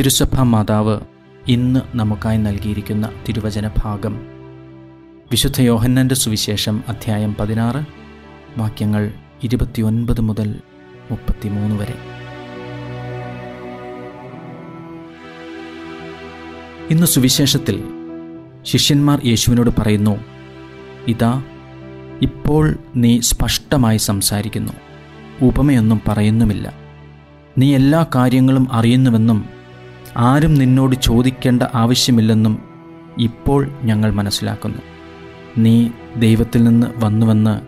തിരുസഭ മാതാവ് ഇന്ന് നമുക്കായി നൽകിയിരിക്കുന്ന തിരുവചന ഭാഗം വിശുദ്ധ യോഹന്നന്റെ സുവിശേഷം അധ്യായം പതിനാറ് വാക്യങ്ങൾ ഇരുപത്തിയൊൻപത് മുതൽ മുപ്പത്തിമൂന്ന് വരെ. ഇന്ന് സുവിശേഷത്തിൽ ശിഷ്യന്മാർ യേശുവിനോട് പറയുന്നു ഇതാ ഇപ്പോൾ നീ സ്പഷ്ടമായി സംസാരിക്കുന്നു. ഉപമയൊന്നും പറയുന്നുമില്ല. നീ എല്ലാ കാര്യങ്ങളും അറിയുന്നുവെന്നും ആരും നിന്നോട് ചോദിക്കേണ്ട ആവശ്യമില്ലെന്നും ഇപ്പോൾ ഞങ്ങൾ മനസ്സിലാക്കുന്നു. നീ ദൈവത്തിൽ നിന്ന് വന്നുവെന്ന്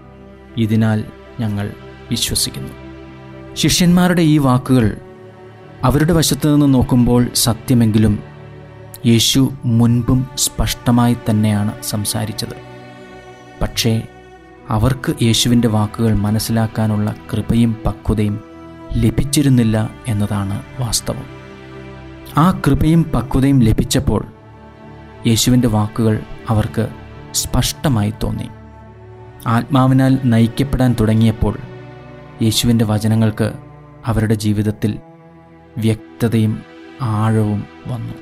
ഇതിനാൽ ഞങ്ങൾ വിശ്വസിക്കുന്നു. ശിഷ്യന്മാരുടെ ഈ വാക്കുകൾ അവരുടെ വശത്തു നിന്ന് നോക്കുമ്പോൾ സത്യമെങ്കിലും യേശു മുൻപും സ്പഷ്ടമായി തന്നെയാണ് സംസാരിച്ചത്. പക്ഷേ അവർക്ക് യേശുവിന്റെ വാക്കുകൾ മനസ്സിലാക്കാനുള്ള കൃപയും പക്വതയും ലഭിച്ചിരുന്നില്ല എന്നതാണ് വാസ്തവം. ആ കൃപയും പക്വതയും ലഭിച്ചപ്പോൾ യേശുവിന്റെ വാക്കുകൾ അവർക്ക് സ്പഷ്ടമായി തോന്നി. ആത്മാവിനാൽ നയിക്കപ്പെടാൻ തുടങ്ങിയപ്പോൾ യേശുവിന്റെ വചനങ്ങൾക്ക് അവരുടെ ജീവിതത്തിൽ വ്യക്തതയും ആഴവും വന്നു.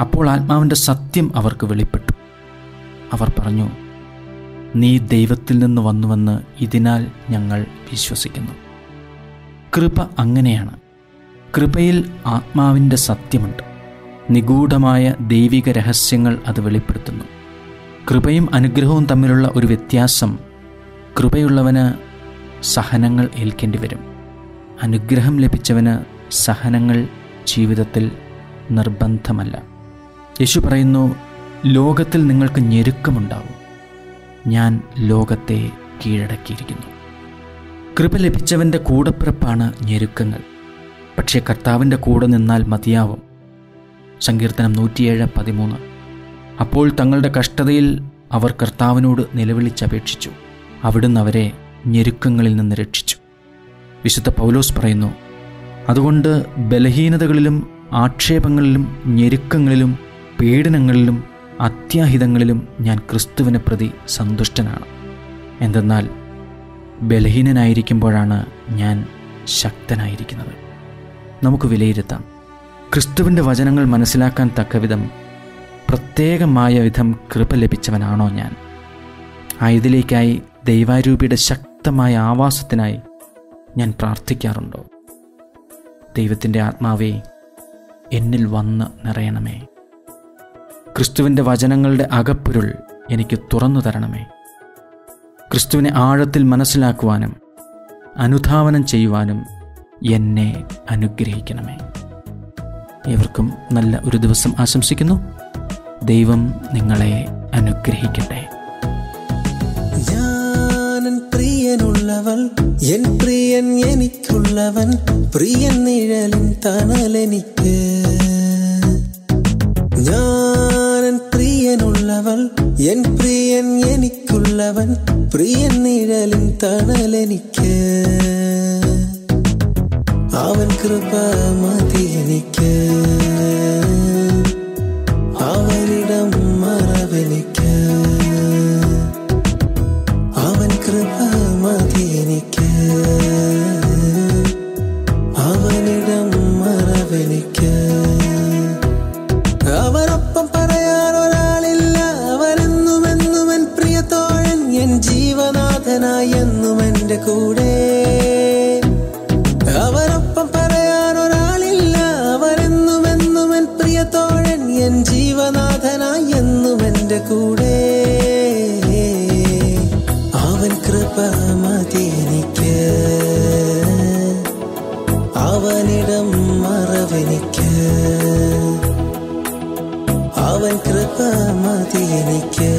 അപ്പോൾ ആത്മാവിന്റെ സത്യം അവർക്ക് വെളിപ്പെട്ടു. അവർ പറഞ്ഞു നീ ദൈവത്തിൽ നിന്ന് വന്നുവെന്ന് ഇതിനാൽ ഞങ്ങൾ വിശ്വസിക്കുന്നു. കൃപ അങ്ങനെയാണ്. കൃപയിൽ ആത്മാവിന്റെ സത്യമുണ്ട്. നിഗൂഢമായ ദൈവിക രഹസ്യങ്ങൾ അത് വെളിപ്പെടുത്തുന്നു. കൃപയും അനുഗ്രഹവും തമ്മിലുള്ള ഒരു വ്യത്യാസം കൃപയുള്ളവന് സഹനങ്ങൾ ഏൽക്കേണ്ടി വരും. അനുഗ്രഹം ലഭിച്ചവന് സഹനങ്ങൾ ജീവിതത്തിൽ നിർബന്ധമല്ല. യേശു പറയുന്നു ലോകത്തിൽ നിങ്ങൾക്ക് ഞെരുക്കമുണ്ടാവും. ഞാൻ ലോകത്തെ കീഴടക്കിയിരിക്കുന്നു. കൃപ ലഭിച്ചവന്റെ കൂടപ്പിറപ്പാണ് ഞെരുക്കങ്ങൾ. പക്ഷേ കർത്താവിന്റെ കൂടെ നിന്നാൽ മതിയാവും. സങ്കീർത്തനം നൂറ്റിയേഴ് പതിമൂന്ന്. അപ്പോൾ തങ്ങളുടെ കഷ്ടതയിൽ അവർ കർത്താവിനോട് നിലവിളിച്ചപേക്ഷിച്ചു. അവിടുന്ന് അവരെ ഞെരുക്കങ്ങളിൽ നിന്ന് രക്ഷിച്ചു. വിശുദ്ധ പൗലോസ് പറയുന്നു അതുകൊണ്ട് ബലഹീനതകളിലും ആക്ഷേപങ്ങളിലും ഞെരുക്കങ്ങളിലും പീഡനങ്ങളിലും അത്യാഹിതങ്ങളിലും ഞാൻ ക്രിസ്തുവിനെ പ്രതി സന്തുഷ്ടനാണ്. എന്തെന്നാൽ ബലഹീനനായിരിക്കുമ്പോഴാണ് ഞാൻ ശക്തനായിരിക്കുന്നത്. നമുക്ക് വിലയിരുത്താം. ക്രിസ്തുവിന്റെ വചനങ്ങൾ മനസ്സിലാക്കാൻ തക്കവിധം പ്രത്യേകമായ വിധം കൃപ ലഭിച്ചവനാണോ ഞാൻ. ആയതിലേക്കായി ദൈവാരൂപിയുടെ ശക്തമായ ആവാസത്തിനായി ഞാൻ പ്രാർത്ഥിക്കാറുണ്ടോ? ദൈവത്തിന്റെ ആത്മാവേ എന്നിൽ വന്ന് നിറയണമേ. ക്രിസ്തുവിന്റെ വചനങ്ങളുടെ അകപ്പൊരുൾ എനിക്ക് തുറന്നു തരണമേ. ക്രിസ്തുവിനെ ആഴത്തിൽ മനസ്സിലാക്കുവാനും അനുധാവനം ചെയ്യുവാനും എന്നെ അനുഗ്രഹിക്കണമേ. ഏവർക്കും നല്ല ഒരു ദിവസം ആശംസിക്കുന്നു. ദൈവം നിങ്ങളെ അനുഗ്രഹിക്കട്ടെ. പ്രിയനുള്ളവൾ എൻ പ്രിയൻ എനിക്കുള്ളവൻ പ്രിയൻ നിഴലിൻ തണലെനിക്ക്. ഞാനൻ പ്രിയനുള്ളവൾ എൻ പ്രിയൻ എനിക്കുള്ളവൻ പ്രിയൻ നിഴലിൻ തണലെനിക്ക്. കൃപ മതി അവരിടം മറവെനിക്ക് അവൻ കൃപ മതി എനിക്ക്. അവനിടം മറവെനിക്ക് അവരൊപ്പം പറയാൻ ഒരാളില്ല. അവരെന്നും എൻ പ്രിയത്തോഴൻ എൻ ജീവനാഥനായി എന്റെ കൂടെ കൂടെ. അവൻ കൃപ മതിക്ക് അവനിടം മറവനിക്ക്. അവൻ കൃപ മതിക്ക്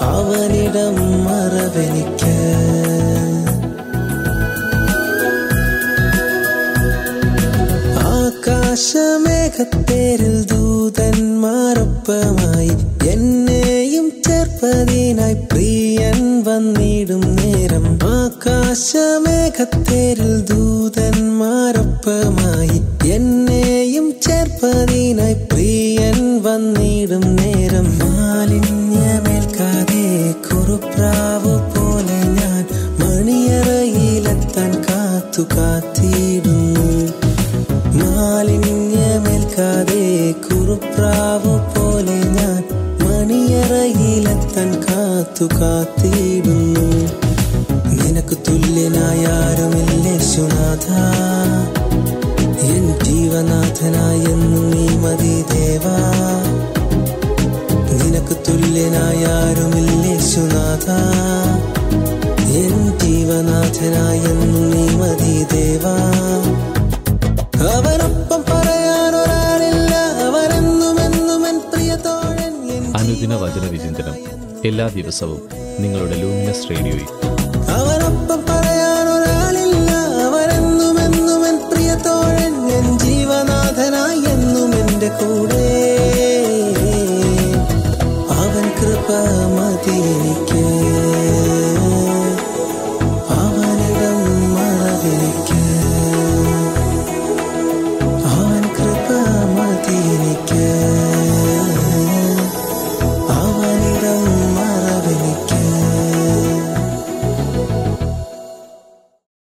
അവനിടം മറവനിക്ക്. ആകാശ ആകാശമേഘത്തേരിൽ ദൂതന്മാരൊപ്പമായി എന്നെയും ചേർപ്പതിനായി പ്രിയൻ വന്നിടും നേരം. ആകാശമേഘത്തേരിൽ ദൂതന്മാരൊപ്പമായി എന്നെയും ചേർപ്പതിനായി പ്രിയൻ വന്നിടും നേരം. മാലിന്യമേൽക്കാതെ കുറുപ്രാവ് പോലെ ഞാൻ മണിയറയിലെത്താൻ കാത്തു കാത്തിടുന്നു കാത്തു കാത്തിടുന്നു. നിനക്ക് തുല്യനായ ആരുമില്ലേ സുനാഥ? എൻ ജീവനാഥനായെന്നും നീ മതി ദേവാ. നിനക്ക് തുല്യനായ ആരുമില്ലേ സുനാഥ? എൻ ജീവനാഥനായെന്നും നീ മതി ദേവാ. അവനൊപ്പം പറയാൻ അവനെന്നുമെന്നും എൻ പ്രിയതോഴൻ എൻ അനുദിന വചന വിചിന്തനം. എല്ലാ ദിവസവും നിങ്ങളുടെ ലൂമിനസ് റേഡിയോയിൽ. അവനൊപ്പം പറയാൻ ഒരാളില്ല അവനെന്നുമെന്നും എൻ പ്രിയതോഴൻ എൻ ജീവനാഥനായി എന്നും എന്റെ കൂടെ